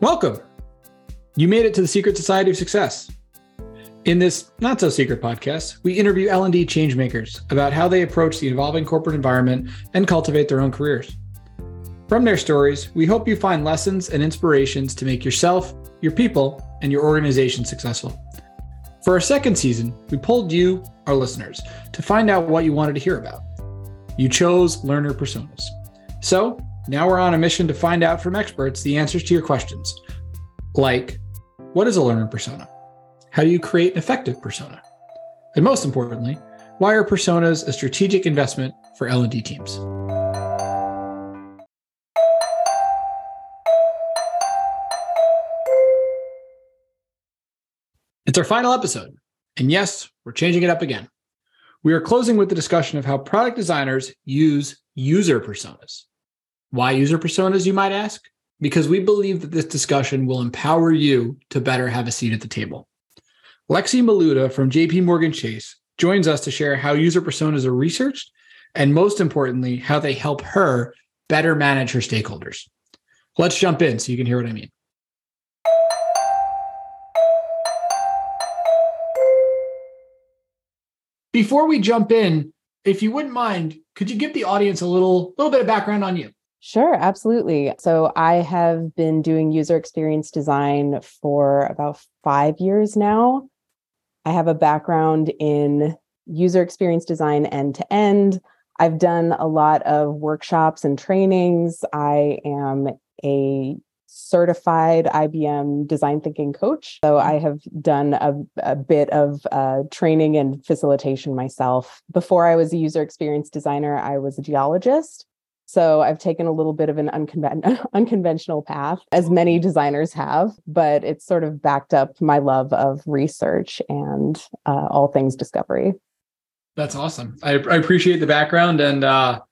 Welcome. You made it to the Secret Society of Success. In this not so secret podcast, we interview L&D changemakers about how they approach the evolving corporate environment and cultivate their own careers. From their stories, we hope you find lessons and inspirations to make yourself, your people, and your organization successful. For our second season, we polled you, our listeners, to find out what you wanted to hear about. You chose learner personas. So, now we're on a mission to find out from experts the answers to your questions. Like, what is a learner persona? How do you create an effective persona? And most importantly, why are personas a strategic investment for L&D teams? It's our final episode. And yes, we're changing it up again. We are closing with the discussion of how product designers use user personas. Why user personas, you might ask? Because we believe that this discussion will empower you to better have a seat at the table. Lexi Malouta from JP Morgan Chase joins us to share how user personas are researched and most importantly, how they help her better manage her stakeholders. Let's jump in so you can hear what I mean. Before we jump in, if you wouldn't mind, could you give the audience a little little bit of background on you? Sure, absolutely. So I have been doing user experience design for about five years now. I have a background in user experience design end to end. I've done a lot of workshops and trainings. I am a certified IBM design thinking coach. So I have done a, a bit of uh, training and facilitation myself. Before I was a user experience designer, I was a geologist. So I've taken a little bit of an unconven- unconventional path, as many designers have, but it's sort of backed up my love of research and uh, all things discovery. That's awesome. I, I appreciate the background and uh,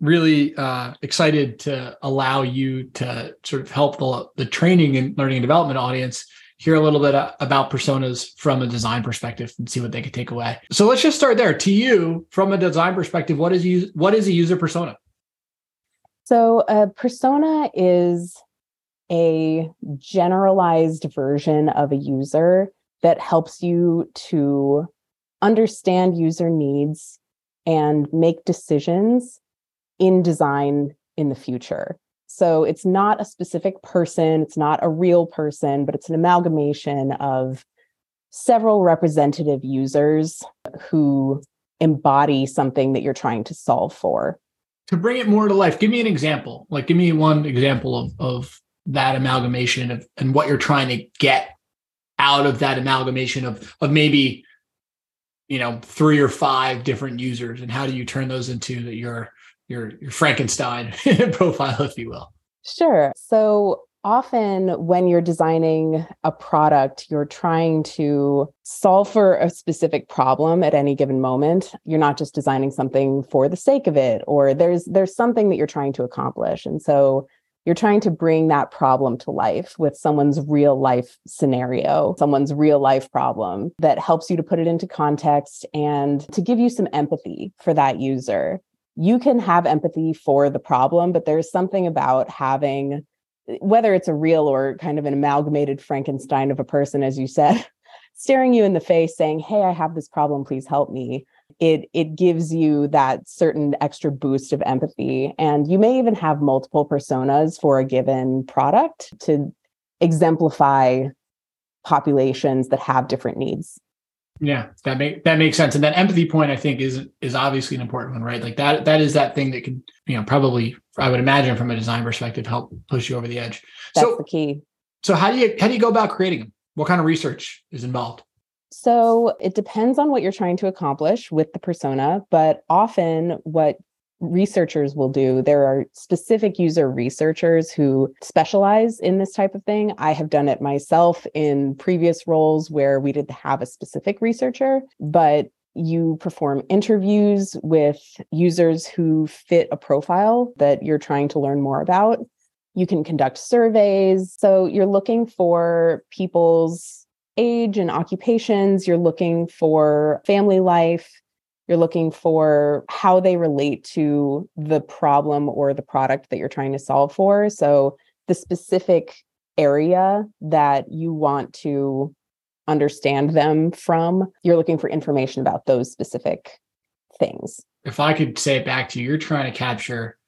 really uh, excited to allow you to sort of help the, the training and learning and development audience hear a little bit about personas from a design perspective and see what they could take away. So let's just start there. To you, from a design perspective, what is what is a user persona? So, a persona is a generalized version of a user that helps you to understand user needs and make decisions in design in the future. So, it's not a specific person, it's not a real person, but it's an amalgamation of several representative users who embody something that you're trying to solve for to bring it more to life, give me an example. Like, give me one example of of that amalgamation of and what you're trying to get out of that amalgamation of of maybe you know three or five different users, and how do you turn those into your your your Frankenstein profile, if you will? Sure. So often when you're designing a product, you're trying to solve for a specific problem at any given moment. You're not just designing something for the sake of it, or there's there's something that you're trying to accomplish. And so you're trying to bring that problem to life with someone's real life scenario, someone's real life problem that helps you to put it into context and to give you some empathy for that user. You can have empathy for the problem, but there's something about having whether it's a real or kind of an amalgamated Frankenstein of a person, as you said, staring you in the face saying, Hey, I have this problem, please help me. It it gives you that certain extra boost of empathy. And you may even have multiple personas for a given product to exemplify populations that have different needs. Yeah, that make that makes sense. And that empathy point, I think, is is obviously an important one, right? Like that that is that thing that can, you know, probably I would imagine from a design perspective, help push you over the edge. That's so, the key. So how do you how do you go about creating them? What kind of research is involved? So it depends on what you're trying to accomplish with the persona, but often what researchers will do. There are specific user researchers who specialize in this type of thing. I have done it myself in previous roles where we didn't have a specific researcher, but you perform interviews with users who fit a profile that you're trying to learn more about. You can conduct surveys. So you're looking for people's age and occupations, you're looking for family life, you're looking for how they relate to the problem or the product that you're trying to solve for. So the specific area that you want to understand them from. You're looking for information about those specific things. If I could say it back to you, you're trying to capture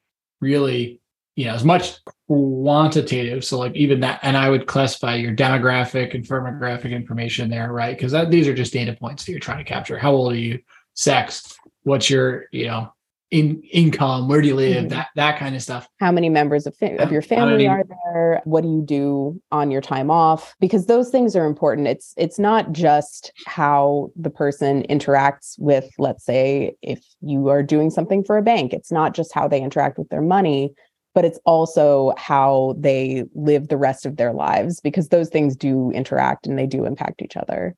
really, you know, as much quantitative. So like even that, and I would classify your demographic and firmographic information there, right? Because these are just data points that you're trying to capture. How old are you? Sex? What's your, you know, in income where do you live mm-hmm. that that kind of stuff. How many members of, fa- of your family many- are there? What do you do on your time off? Because those things are important. It's it's not just how the person interacts with let's say if you are doing something for a bank. It's not just how they interact with their money but it's also how they live the rest of their lives because those things do interact and they do impact each other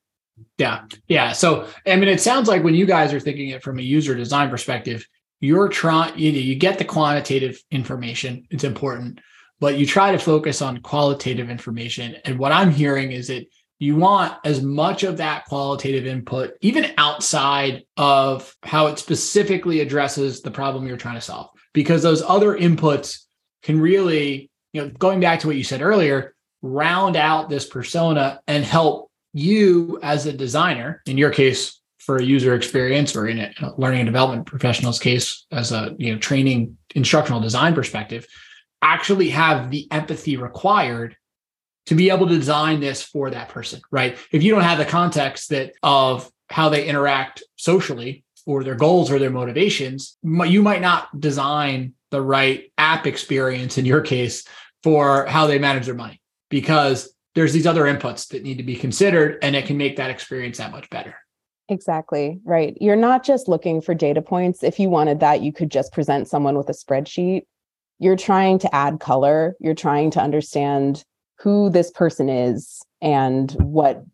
yeah yeah. So i mean it sounds like when you guys are thinking it from a user design perspective you're trying you you get the quantitative information it's important but you try to focus on qualitative information. And what i'm hearing is that you want as much of that qualitative input even outside of how it specifically addresses the problem you're trying to solve because those other inputs can really you know going back to what you said earlier round out this persona and help you as a designer in your case for a user experience or in a learning and development professional's case as a you know training instructional design perspective actually have the empathy required to be able to design this for that person right? If you don't have the context that of how they interact socially or their goals or their motivations you might not design the right app experience in your case for how they manage their money because there's these other inputs that need to be considered and it can make that experience that much better Exactly. Right. You're not just looking for data points. If you wanted that, you could just present someone with a spreadsheet. You're trying to add color. You're trying to understand who this person is and what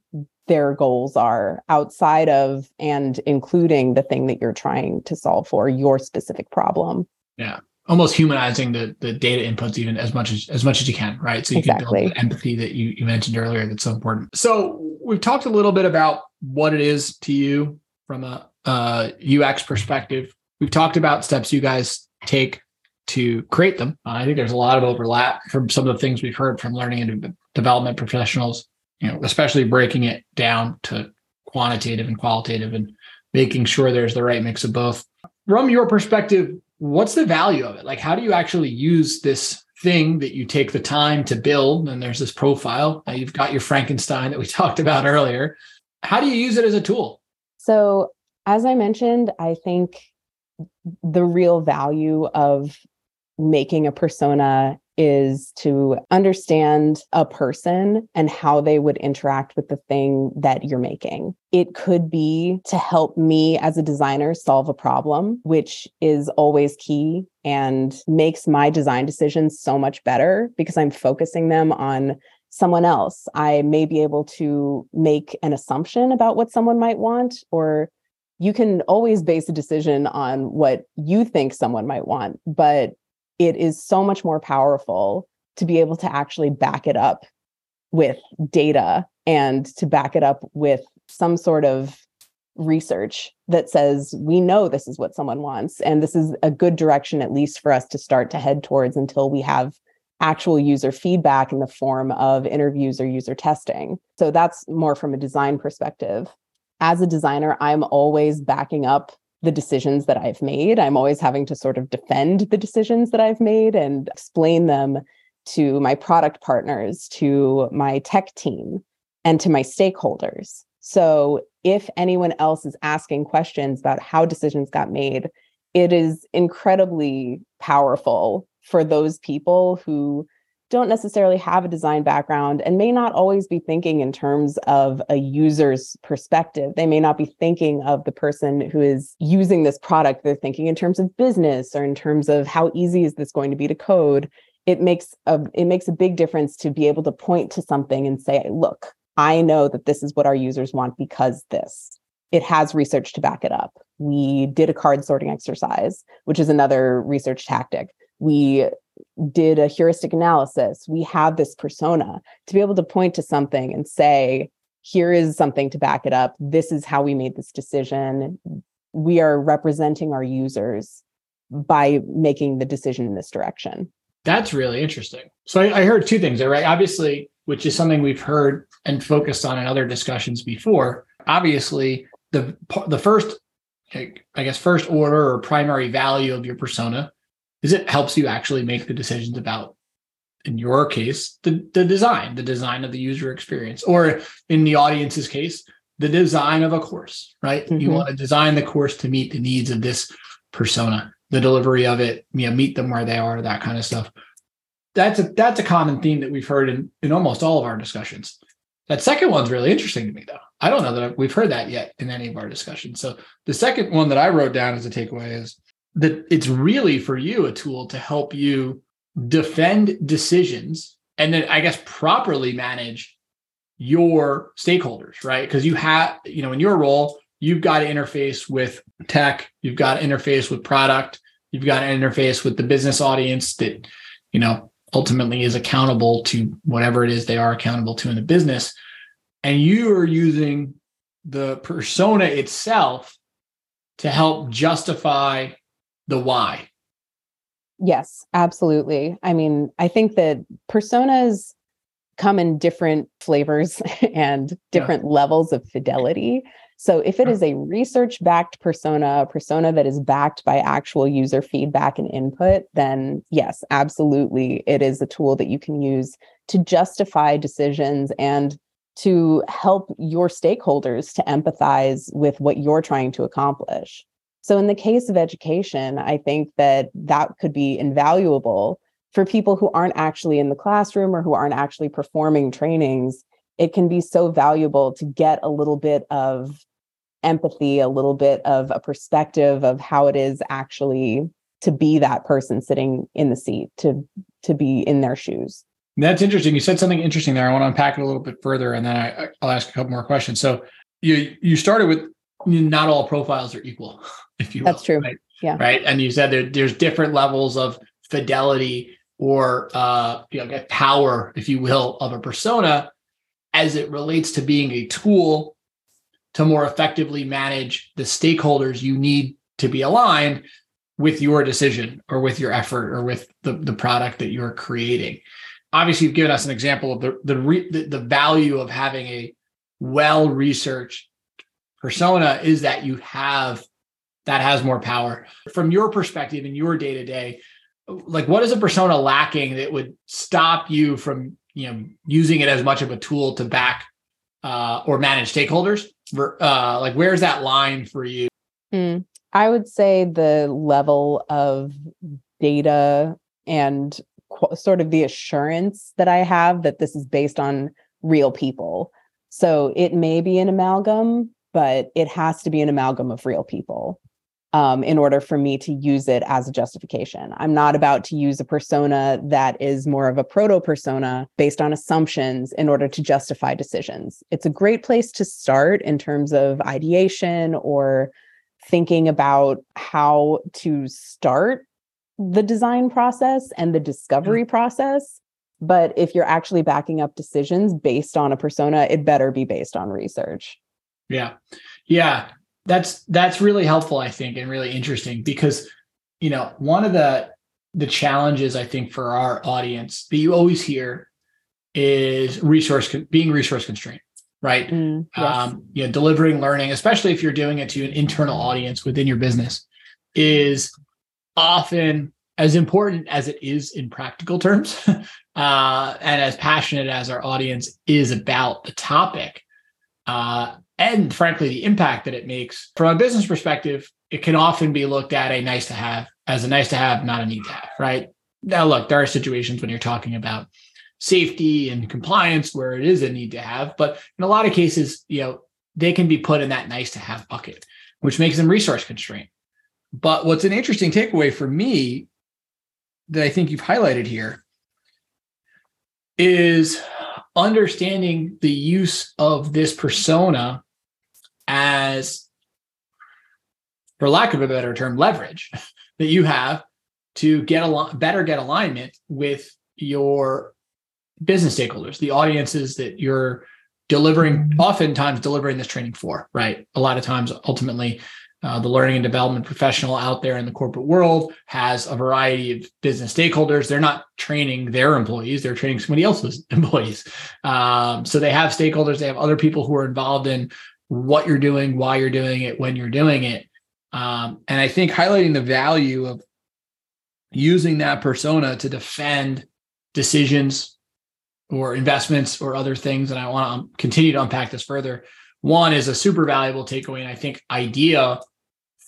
their goals are outside of and including the thing that you're trying to solve for your specific problem. Yeah almost humanizing the the data inputs even as much as as much as you can, right? So you exactly. can build the empathy that you you mentioned earlier that's so important. So we've talked a little bit about what it is to you from a uh, UX perspective. We've talked about steps you guys take to create them. Uh, I think there's a lot of overlap from some of the things we've heard from learning and development professionals. You know, especially breaking it down to quantitative and qualitative and making sure there's the right mix of both. From your perspective, what's the value of it? Like, how do you actually use this thing that you take the time to build? And there's this profile. Now you've got your Frankenstein that we talked about earlier. How do you use it as a tool? So, as I mentioned, I think the real value of making a persona is to understand a person and how they would interact with the thing that you're making. It could be to help me as a designer solve a problem, which is always key and makes my design decisions so much better because I'm focusing them on someone else. I may be able to make an assumption about what someone might want or you can always base a decision on what you think someone might want, but it is so much more powerful to be able to actually back it up with data and to back it up with some sort of research that says we know this is what someone wants and this is a good direction at least for us to start to head towards until we have actual user feedback in the form of interviews or user testing. So that's more from a design perspective. As a designer i'm always backing up the decisions that I've made. I'm always having to sort of defend the decisions that I've made and explain them to my product partners, to my tech team, and to my stakeholders. So if anyone else is asking questions about how decisions got made, it is incredibly powerful for those people who don't necessarily have a design background and may not always be thinking in terms of a user's perspective. They may not be thinking of the person who is using this product. They're thinking in terms of business or in terms of how easy is this going to be to code. It makes a it makes a big difference to be able to point to something and say, look, I know that this is what our users want because this. It has research to back it up. We did a card sorting exercise, which is another research tactic. We did a heuristic analysis. We have this persona to be able to point to something and say, here is something to back it up. This is how we made this decision. We are representing our users by making the decision in this direction. That's really interesting. So I, I heard two things there, right? Obviously, which is something we've heard and focused on in other discussions before. Obviously, the the first, I guess, first order or primary value of your persona is it helps you actually make the decisions about, in your case, the the design, the design of the user experience, or in the audience's case, the design of a course. Right? Mm-hmm. You want to design the course to meet the needs of this persona the delivery of it, you know, meet them where they are, that kind of stuff. That's a that's a common theme that we've heard in, in almost all of our discussions. That second one's really interesting to me, though. I don't know that we've heard that yet in any of our discussions. So the second one that I wrote down as a takeaway is that it's really for you a tool to help you defend decisions and then I guess properly manage your stakeholders, right? Because you have, you know, in your role, you've got to interface with tech, you've got to interface with product, you've got to interface with the business audience that, you know, ultimately is accountable to whatever it is they are accountable to in the business. And you are using the persona itself to help justify the why. Yes, absolutely. I mean, I think that personas come in different flavors and different yeah. levels of fidelity. So if it is a research backed persona, a persona that is backed by actual user feedback and input, then yes, absolutely. It is a tool that you can use to justify decisions and to help your stakeholders to empathize with what you're trying to accomplish. So in the case of education, I think that that could be invaluable for people who aren't actually in the classroom or who aren't actually performing trainings it can be so valuable to get a little bit of empathy, a little bit of a perspective of how it is actually to be that person sitting in the seat, to to be in their shoes. That's interesting. You said something interesting there. I want to unpack it a little bit further, and then I, will ask a couple more questions. So you you started with not all profiles are equal, if you will. That's true. Right? Yeah. Right. And you said there, there's different levels of fidelity or uh, you know, power, if you will, of a persona as it relates to being a tool to more effectively manage the stakeholders you need to be aligned with your decision or with your effort or with the, the product that you're creating. Obviously, you've given us an example of the the, re, the, the value of having a well researched persona is that you have that has more power. From your perspective in your day to day, like what is a persona lacking that would stop you from you know using it as much of a tool to back uh, or manage stakeholders? Uh, like where's that line for you? Mm, i would say the level of data and qu- sort of the assurance that i have that this is based on real people. So it may be an amalgam but it has to be an amalgam of real people um, in order for me to use it as a justification. I'm not about to use a persona that is more of a proto persona based on assumptions in order to justify decisions. It's a great place to start in terms of ideation or thinking about how to start the design process and the discovery mm-hmm. process. But if you're actually backing up decisions based on a persona, it better be based on research. Yeah. Yeah that's that's really helpful i think and really interesting because you know one of the the challenges i think for our audience that you always hear is resource being resource constrained right mm, yes. um you know delivering learning especially if you're doing it to an internal audience within your business is often as important as it is in practical terms uh, and as passionate as our audience is about the topic uh, and frankly the impact that it makes from a business perspective it can often be looked at a nice to have as a nice to have not a need to have right? Now look there are situations when you're talking about safety and compliance where it is a need to have but in a lot of cases you know they can be put in that nice to have bucket which makes them resource constrained. But what's an interesting takeaway for me that i think you've highlighted here is understanding the use of this persona as, for lack of a better term, leverage that you have to get a better get alignment with your business stakeholders, the audiences that you're delivering, oftentimes delivering this training for, right? A lot of times, ultimately, uh, the learning and development professional out there in the corporate world has a variety of business stakeholders. They're not training their employees; they're training somebody else's employees. Um, so they have stakeholders. They have other people who are involved in what you're doing, why you're doing it, when you're doing it. Um, and I think highlighting the value of using that persona to defend decisions or investments or other things. And I want to continue to unpack this further. One is a super valuable takeaway, and I think idea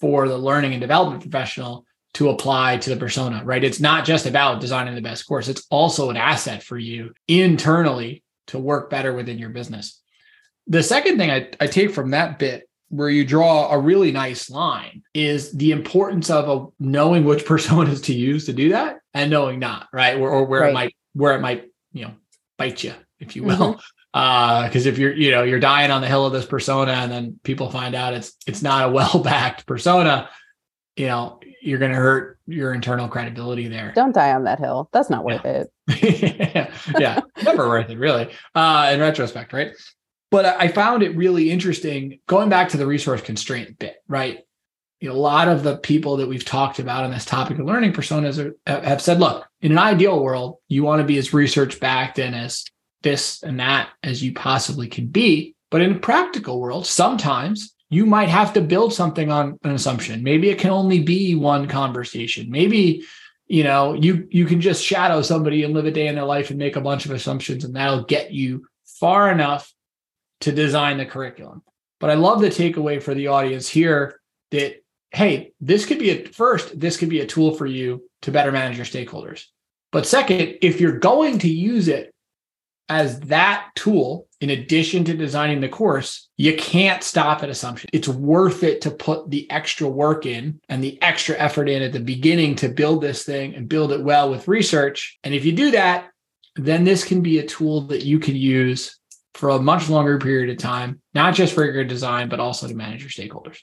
for the learning and development professional to apply to the persona, right? It's not just about designing the best course, it's also an asset for you internally to work better within your business. The second thing I, I take from that bit where you draw a really nice line is the importance of a, knowing which personas to use to do that and knowing not right? Or, or where right. it might where it might you know bite you if you will. Mm-hmm. Because uh, if you're you know you're dying on the hill of this persona and then people find out it's it's not a well backed persona you know you're going to hurt your internal credibility there. Don't die on that hill. That's not worth yeah. it. Yeah. Never worth it really. Uh in retrospect right but i found it really interesting going back to the resource constraint bit right you know, a lot of the people that we've talked about on this topic of learning personas are, have said look in an ideal world you want to be as research backed and as this and that as you possibly can be. But in a practical world, sometimes you might have to build something on an assumption. Maybe it can only be one conversation. Maybe you know you you can just shadow somebody and live a day in their life and make a bunch of assumptions and that'll get you far enough to design the curriculum. But I love the takeaway for the audience here that hey, this could be a first, this could be a tool for you to better manage your stakeholders. But second, if you're going to use it as that tool in addition to designing the course, you can't stop at assumption. It's worth it to put the extra work in and the extra effort in at the beginning to build this thing and build it well with research. And if you do that, then this can be a tool that you can use for a much longer period of time, not just for your design, but also to manage your stakeholders.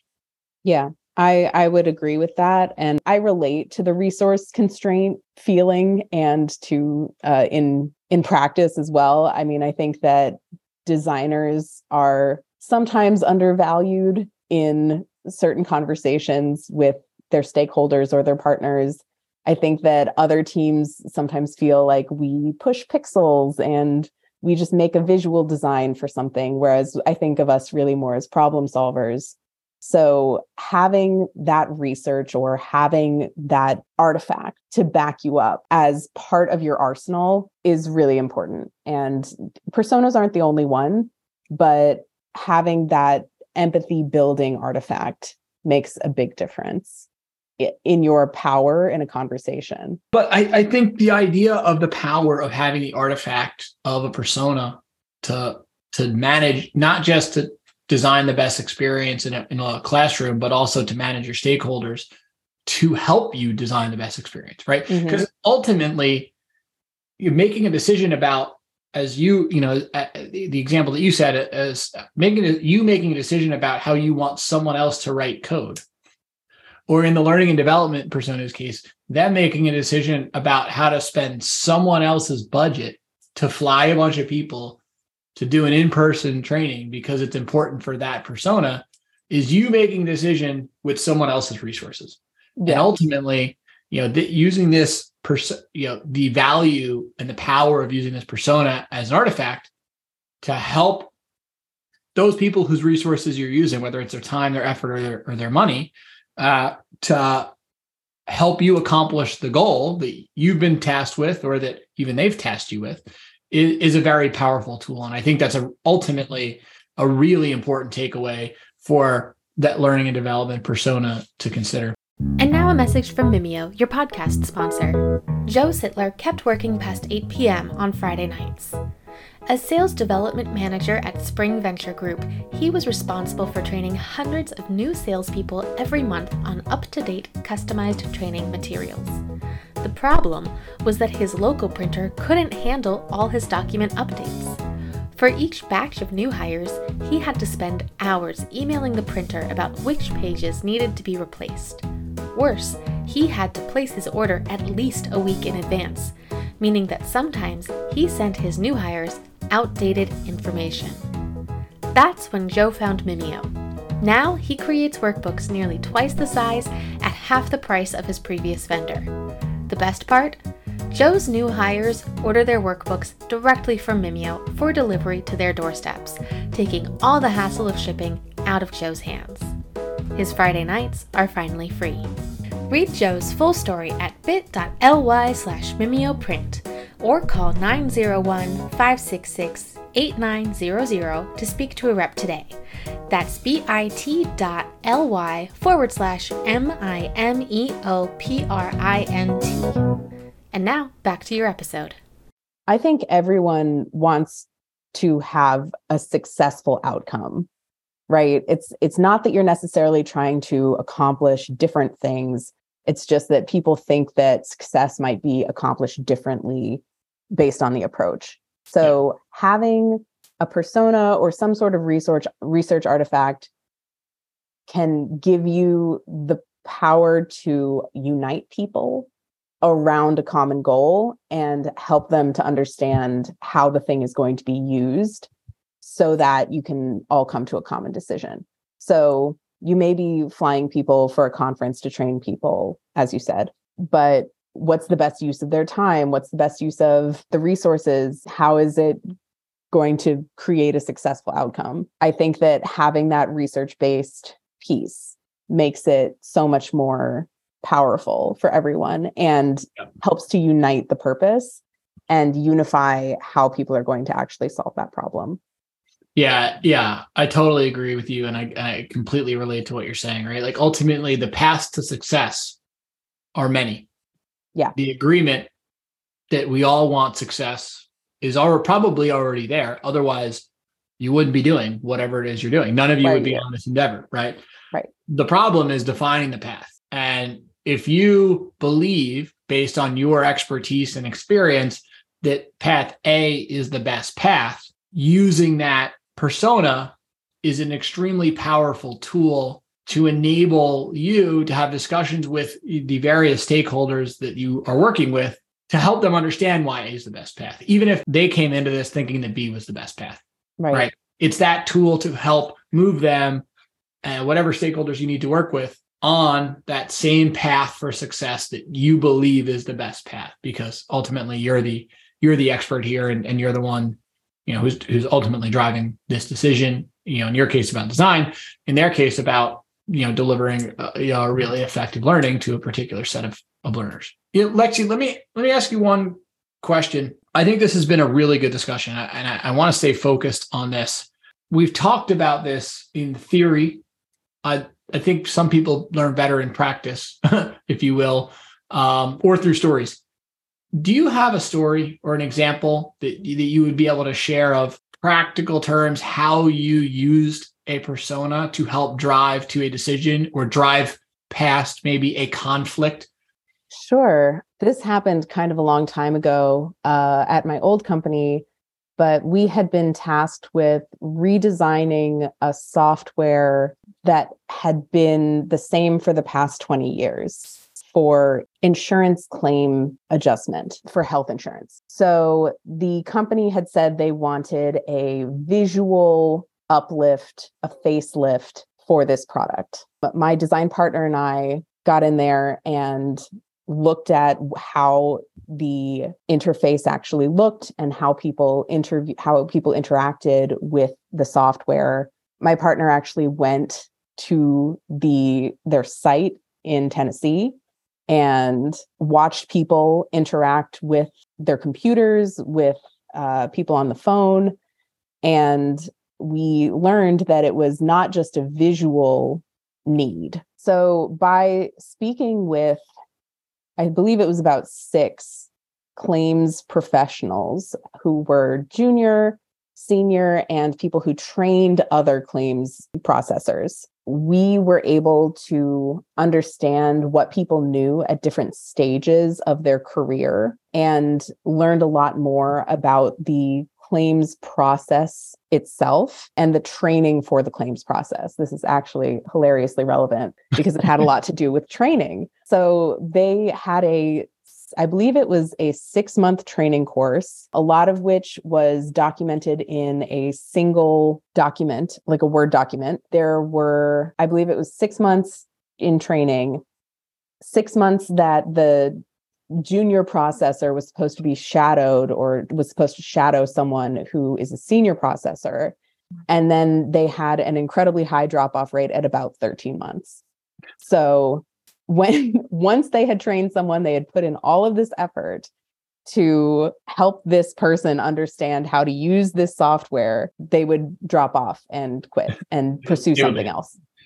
Yeah. I, I would agree with that. And I relate to the resource constraint feeling and to uh, in in practice as well. I mean, I think that designers are sometimes undervalued in certain conversations with their stakeholders or their partners. I think that other teams sometimes feel like we push pixels and we just make a visual design for something. Whereas I think of us really more as problem solvers so having that research or having that artifact to back you up as part of your arsenal is really important. And personas aren't the only one, but having that empathy building artifact makes a big difference in your power in a conversation. But I, I, think the idea of the power of having the artifact of a persona to to manage not just to design the best experience in a, in a classroom, but also to manage your stakeholders to help you design the best experience, right? Because mm-hmm. ultimately, you're making a decision about as you you know the example that you said as making a, you making a decision about how you want someone else to write code or in the learning and development persona's case them making a decision about how to spend someone else's budget to fly a bunch of people to do an in-person training because it's important for that persona is you making a decision with someone else's resources yeah. and ultimately you know th- using this person you know the value and the power of using this persona as an artifact to help those people whose resources you're using whether it's their time their effort or their, or their money uh, to help you accomplish the goal that you've been tasked with or that even they've tasked you with is, is a very powerful tool. And I think that's a, ultimately a really important takeaway for that learning and development persona to consider. And now a message from Mimeo, your podcast sponsor. Joe Sittler kept working past 8 p.m. on Friday nights. As sales development manager at Spring Venture Group, he was responsible for training hundreds of new salespeople every month on up to date customized training materials. The problem was that his local printer couldn't handle all his document updates. For each batch of new hires, he had to spend hours emailing the printer about which pages needed to be replaced. Worse, he had to place his order at least a week in advance, meaning that sometimes he sent his new hires outdated information. That's when Joe found Mimeo. Now he creates workbooks nearly twice the size at half the price of his previous vendor. The best part? Joe's new hires order their workbooks directly from Mimeo for delivery to their doorsteps, taking all the hassle of shipping out of Joe's hands. His Friday nights are finally free. Read Joe's full story at bit.ly slash mimeoprint or call 901 566 8900 to speak to a rep today. That's bit.ly forward slash M I M E O P R I N T. And now back to your episode. I think everyone wants to have a successful outcome right it's it's not that you're necessarily trying to accomplish different things it's just that people think that success might be accomplished differently based on the approach so having a persona or some sort of research research artifact can give you the power to unite people around a common goal and help them to understand how the thing is going to be used so that you can all come to a common decision. So you may be flying people for a conference to train people, as you said, but what's the best use of their time? What's the best use of the resources? How is it going to create a successful outcome? I think that having that research based piece makes it so much more powerful for everyone and yeah. helps to unite the purpose and unify how people are going to actually solve that problem. Yeah, yeah, I totally agree with you, and I, I completely relate to what you're saying. Right, like ultimately, the paths to success are many. Yeah, the agreement that we all want success is already probably already there. Otherwise, you wouldn't be doing whatever it is you're doing. None of you right, would be on this endeavor, right? Right. The problem is defining the path, and if you believe, based on your expertise and experience, that path A is the best path, using that persona is an extremely powerful tool to enable you to have discussions with the various stakeholders that you are working with to help them understand why A is the best path, even if they came into this thinking that B was the best path. Right. right? It's that tool to help move them and whatever stakeholders you need to work with on that same path for success that you believe is the best path because ultimately you're the you're the expert here and, and you're the one you know who's who's ultimately driving this decision you know in your case about design in their case about you know delivering uh, you know, really effective learning to a particular set of, of learners. You know, lexi let me let me ask you one question. I think this has been a really good discussion and I, I want to stay focused on this. We've talked about this in theory. I, I think some people learn better in practice, if you will, um, or through stories. Do you have a story or an example that, that you would be able to share of practical terms how you used a persona to help drive to a decision or drive past maybe a conflict? Sure. This happened kind of a long time ago uh, at my old company but we had been tasked with redesigning a software that had been the same for the past 20 years for insurance claim adjustment for health insurance. So the company had said they wanted a visual uplift, a facelift for this product. But my design partner and I got in there and looked at how the interface actually looked and how people interview how people interacted with the software my partner actually went to the their site in Tennessee and watched people interact with their computers with uh, people on the phone and we learned that it was not just a visual need so by speaking with I believe it was about six claims professionals who were junior, senior, and people who trained other claims processors. We were able to understand what people knew at different stages of their career and learned a lot more about the claims process itself and the training for the claims process. This is actually hilariously relevant because it had a lot to do with training. So they had a I believe it was a six month training course, a lot of which was documented in a single document, like a Word document. There were, I believe it was six months in training, six months that the junior processor was supposed to be shadowed or was supposed to shadow someone who is a senior processor. And then they had an incredibly high drop off rate at about 13 months. So when once they had trained someone, they had put in all of this effort to help this person understand how to use this software, they would drop off and quit and pursue something else.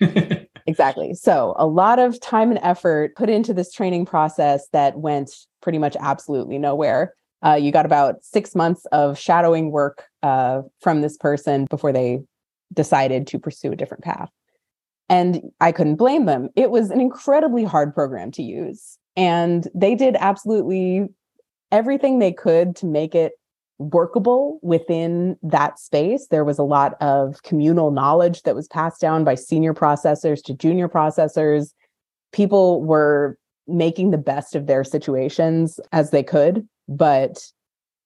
exactly. So, a lot of time and effort put into this training process that went pretty much absolutely nowhere. Uh, you got about six months of shadowing work uh, from this person before they decided to pursue a different path. And I couldn't blame them. It was an incredibly hard program to use. And they did absolutely everything they could to make it workable within that space. There was a lot of communal knowledge that was passed down by senior processors to junior processors. People were making the best of their situations as they could, but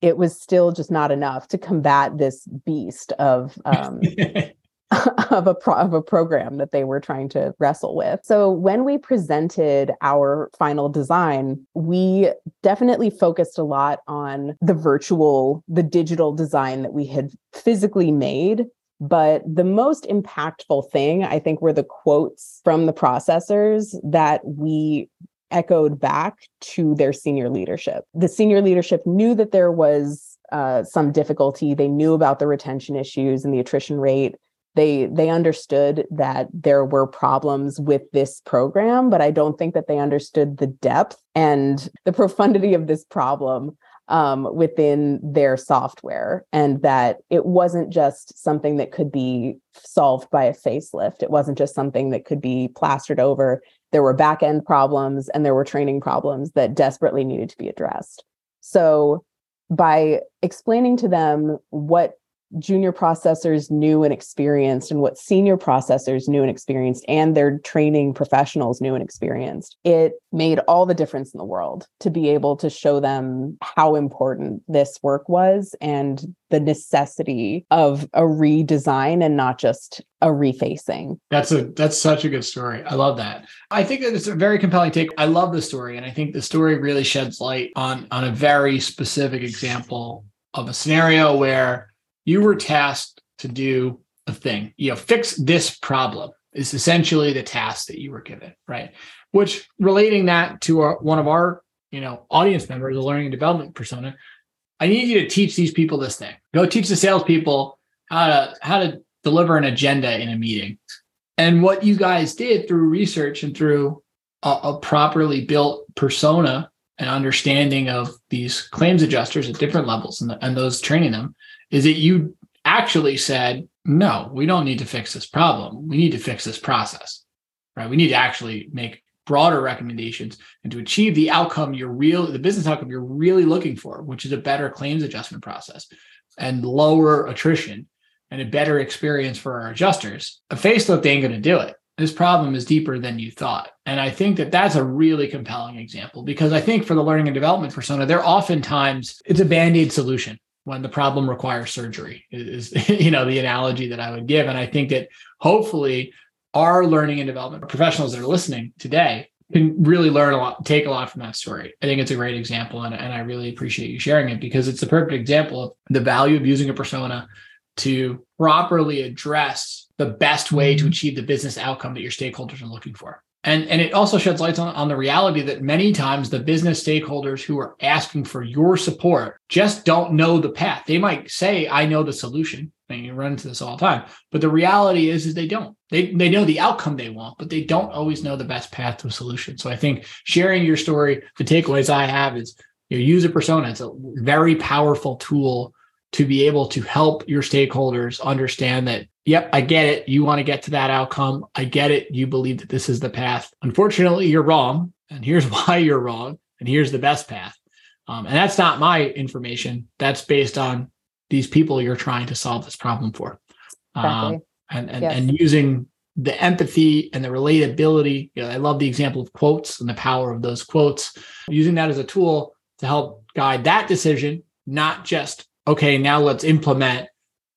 it was still just not enough to combat this beast of um, of a pro- of a program that they were trying to wrestle with. So when we presented our final design, we definitely focused a lot on the virtual, the digital design that we had physically made but the most impactful thing, I think, were the quotes from the processors that we echoed back to their senior leadership. The senior leadership knew that there was uh, some difficulty. They knew about the retention issues and the attrition rate they they understood that there were problems with this program but i don't think that they understood the depth and the profundity of this problem um, within their software and that it wasn't just something that could be solved by a facelift. It wasn't just something that could be plastered over. There were back end problems and there were training problems that desperately needed to be addressed. So by explaining to them what junior processors knew and experienced and what senior processors knew and experienced and their training professionals knew and experienced it made all the difference in the world to be able to show them how important this work was and the necessity of a redesign and not just a refacing. That's a that's such a good story. I love that. I think that it's a very compelling take. I love the story and I think the story really sheds light on on a very specific example of a scenario where you were tasked to do a thing, you know, fix this problem is essentially the task that you were given, right? Which relating that to our, one of our, you know, audience members, the learning and development persona, I need you to teach these people this thing. Go teach the salespeople how to how to deliver an agenda in a meeting. And what you guys did through research and through a, a properly built persona and understanding of these claims adjusters at different levels and, the, and those training them is that you actually said, no, we don't need to fix this problem. We need to fix this process, right? We need to actually make broader recommendations and to achieve the outcome you're real, the business outcome you're really looking for, which is a better claims adjustment process and lower attrition and a better experience for our adjusters. A facelift ain't going to do it. This problem is deeper than you thought. And I think that that's a really compelling example because I think for the learning and development persona, they're oftentimes it's a band-aid solution when the problem requires surgery is you know the analogy that i would give. And i think that hopefully our learning and development professionals that are listening today can really learn a lot take a lot from that story. I think it's a great example and, and i really appreciate you sharing it because it's the perfect example of the value of using a persona to properly address the best way to mm-hmm. achieve the business outcome that your stakeholders are looking for and, and it also sheds lights on, on the reality that many times the business stakeholders who are asking for your support just don't know the path. They might say, I know the solution. And you run into this all the time. But the reality is, is they don't. They they know the outcome they want, but they don't always know the best path to a solution. So I think sharing your story, the takeaways I have is you know, use a persona. It's a very powerful tool to be able to help your stakeholders understand that yep, I get it. You want to get to that outcome. I get it. You believe that this is the path. Unfortunately, you're wrong. And here's why you're wrong. And here's the best path. Um, and that's not my information. That's based on these people you're trying to solve this problem for. Um, exactly. Um, and, and, yes. and using the empathy and the relatability. You know, I love the example of quotes and the power of those quotes. Using that as a tool to help guide that decision, not just okay, now let's implement.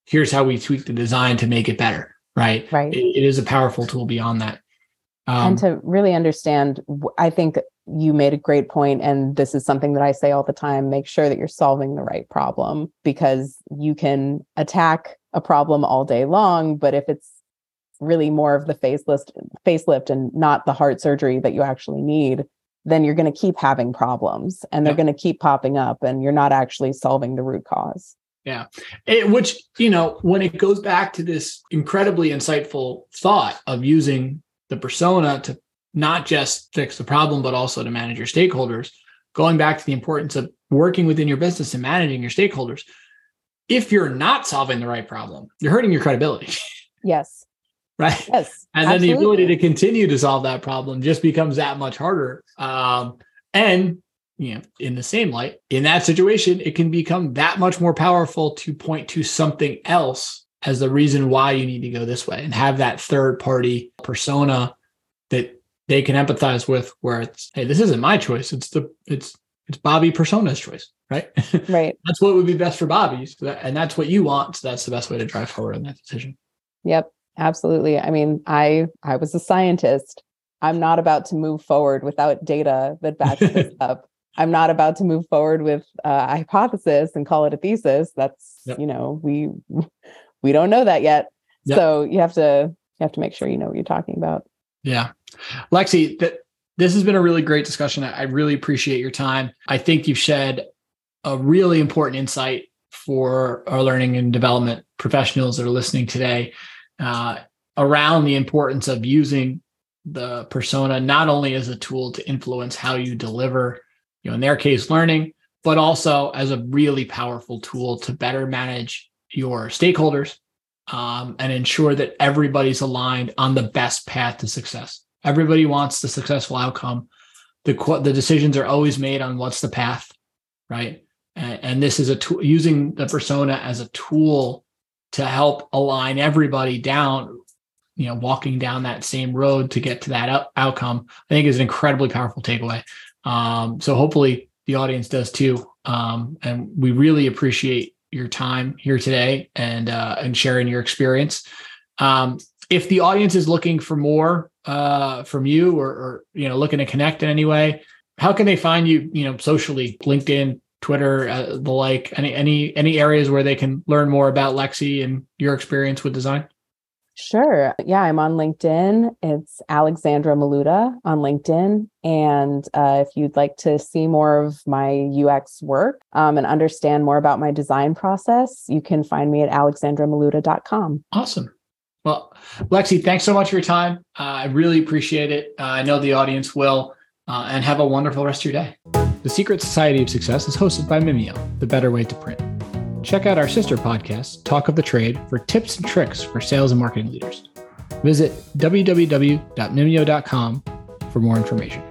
Here's how we tweak the design to make it better. Right. Right. it, it is a powerful tool beyond that. Um, and to really understand, I think you made a great point, and this is something that I say all the time: make sure that you're solving the right problem because you can attack a problem all day long, but if it's really more of the facelift facelift and not the heart surgery that you actually need then you're going to keep having problems and they're going to keep popping up and you're not actually solving the root cause. Yeah. It, which you know when it goes back to this incredibly insightful thought of using the persona to not just fix the problem but also to manage your stakeholders going back to the importance of working within your business and managing your stakeholders if you're not solving the right problem you're hurting your credibility. Yes right? Yes. and then the ability to continue to solve that problem just becomes that much harder. Um, and you know, in the same light, in that situation, it can become that much more powerful to point to something else as the reason why you need to go this way and have that third party persona that they can empathize with where it's hey this isn't my choice. It's the it's it's bobby persona's choice right? Right. That's what would be best for bobby. And that's what you want. So that's the best way to drive forward in that decision. Yep absolutely. I mean i i was a scientist. I'm not about to move forward without data that backs this up. I'm not about to move forward with a hypothesis and call it a thesis. That's yep. you know we we don't know that yet. Yep. so you have to you have to make sure you know what you're talking about. Yeah. Lexi that this has been a really great discussion. I really appreciate your time. I think you've shed a really important insight for our learning and development professionals that are listening today uh, around the importance of using the persona not only as a tool to influence how you deliver, you know, in their case, learning, but also as a really powerful tool to better manage your stakeholders um, and ensure that everybody's aligned on the best path to success. Everybody wants the successful outcome. The the decisions are always made on what's the path, right? And, and this is a tool using the persona as a tool to help align everybody down you know walking down that same road to get to that out- outcome i think is an incredibly powerful takeaway. Um, so hopefully the audience does too. Um, and we really appreciate your time here today and uh, and sharing your experience. Um, if the audience is looking for more uh, from you or, or you know looking to connect in any way how can they find you you know socially linkedin Twitter, uh, the like? Any any any areas where they can learn more about Lexi and your experience with design? Sure. Yeah, I'm on LinkedIn. It's Alexandra Malouta on LinkedIn. And uh, if you'd like to see more of my UX work um, and understand more about my design process, you can find me at alexandramalouta.com. Awesome. Well, Lexi, thanks so much for your time. Uh, I really appreciate it. Uh, I know the audience will. Uh, and have a wonderful rest of your day. The Secret Society of Success is hosted by Mimeo, the better way to print. Check out our sister podcast, Talk of the Trade, for tips and tricks for sales and marketing leaders. Visit www.mimeo.com for more information.